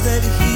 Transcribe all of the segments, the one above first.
that he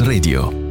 Radio.